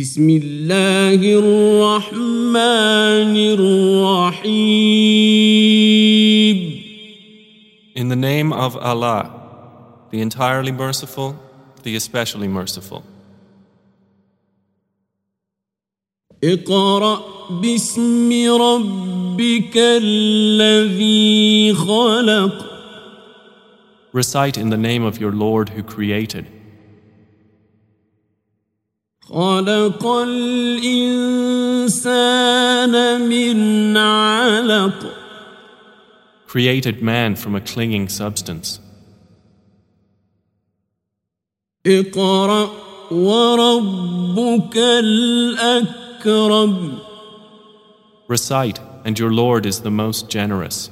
بسم الله الرحمن الرحيم In the name of Allah, the entirely merciful, the especially merciful. اقرأ باسم ربك الذي خلق Recite in the name of your Lord who created. خلق الإنسان من علق Created man from a clinging substance. اقرأ وربك الأكرم Recite, and your Lord is the most generous.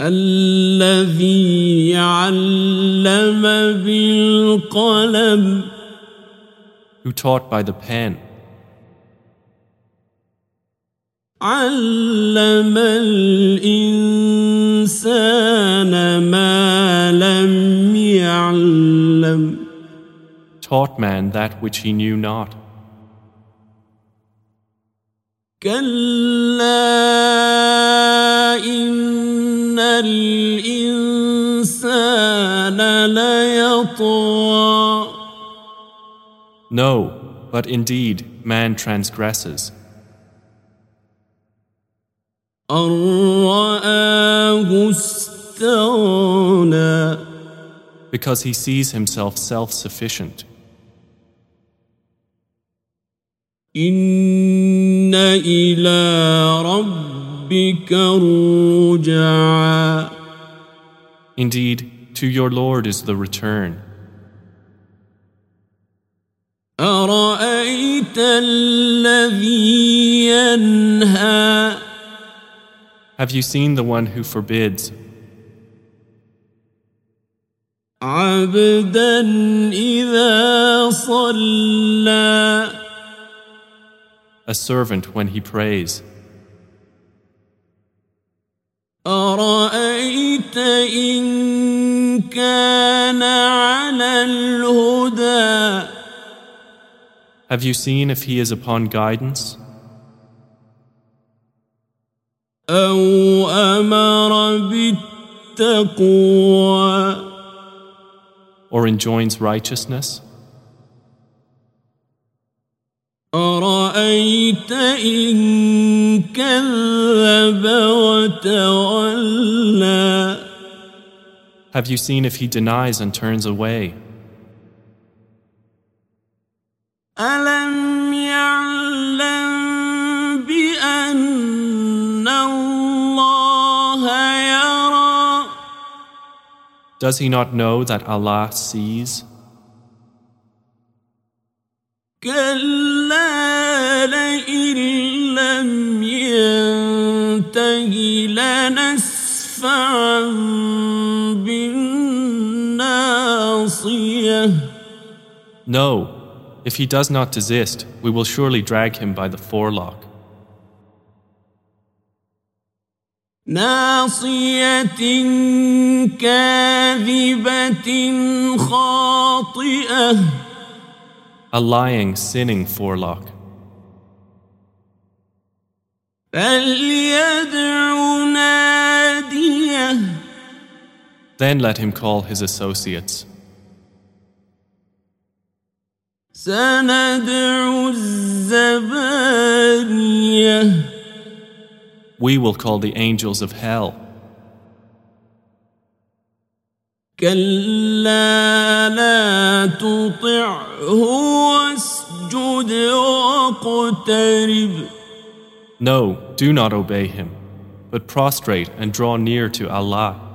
الذي علم بالقلم Who taught by the pen, علم الإنسان ما لم يعلم taught man that which he knew not. كلا إن الإنسان ليطغى No, but indeed, man transgresses. أن رآه استغنى because he sees himself self sufficient. إن إلى ربك الرجعى Indeed, to your Lord is the return. أرأيت الذي ينهى Have you seen the one who forbids عبدا إذا صلى a servant when he prays? إن كان على الهدى Have you seen if he is upon guidance أو أمر بالتقوى or enjoins righteousness? أرأيت إن كذب وتولى Have you seen if he denies and turns away? ألم يعلم بأن الله يرى Does he not know that Allah sees? كلا لئن لم ينته لنسفعا بالناصية No. If he does not desist, we will surely drag him by the forelock. ناصية كاذبة خاطئة A lying, sinning forelock. فليدع ناديه Then let him call his associates. We will call the angels of hell. كلا لا تطعه واسجد واقترب No, do not obey him, but prostrate and draw near to Allah.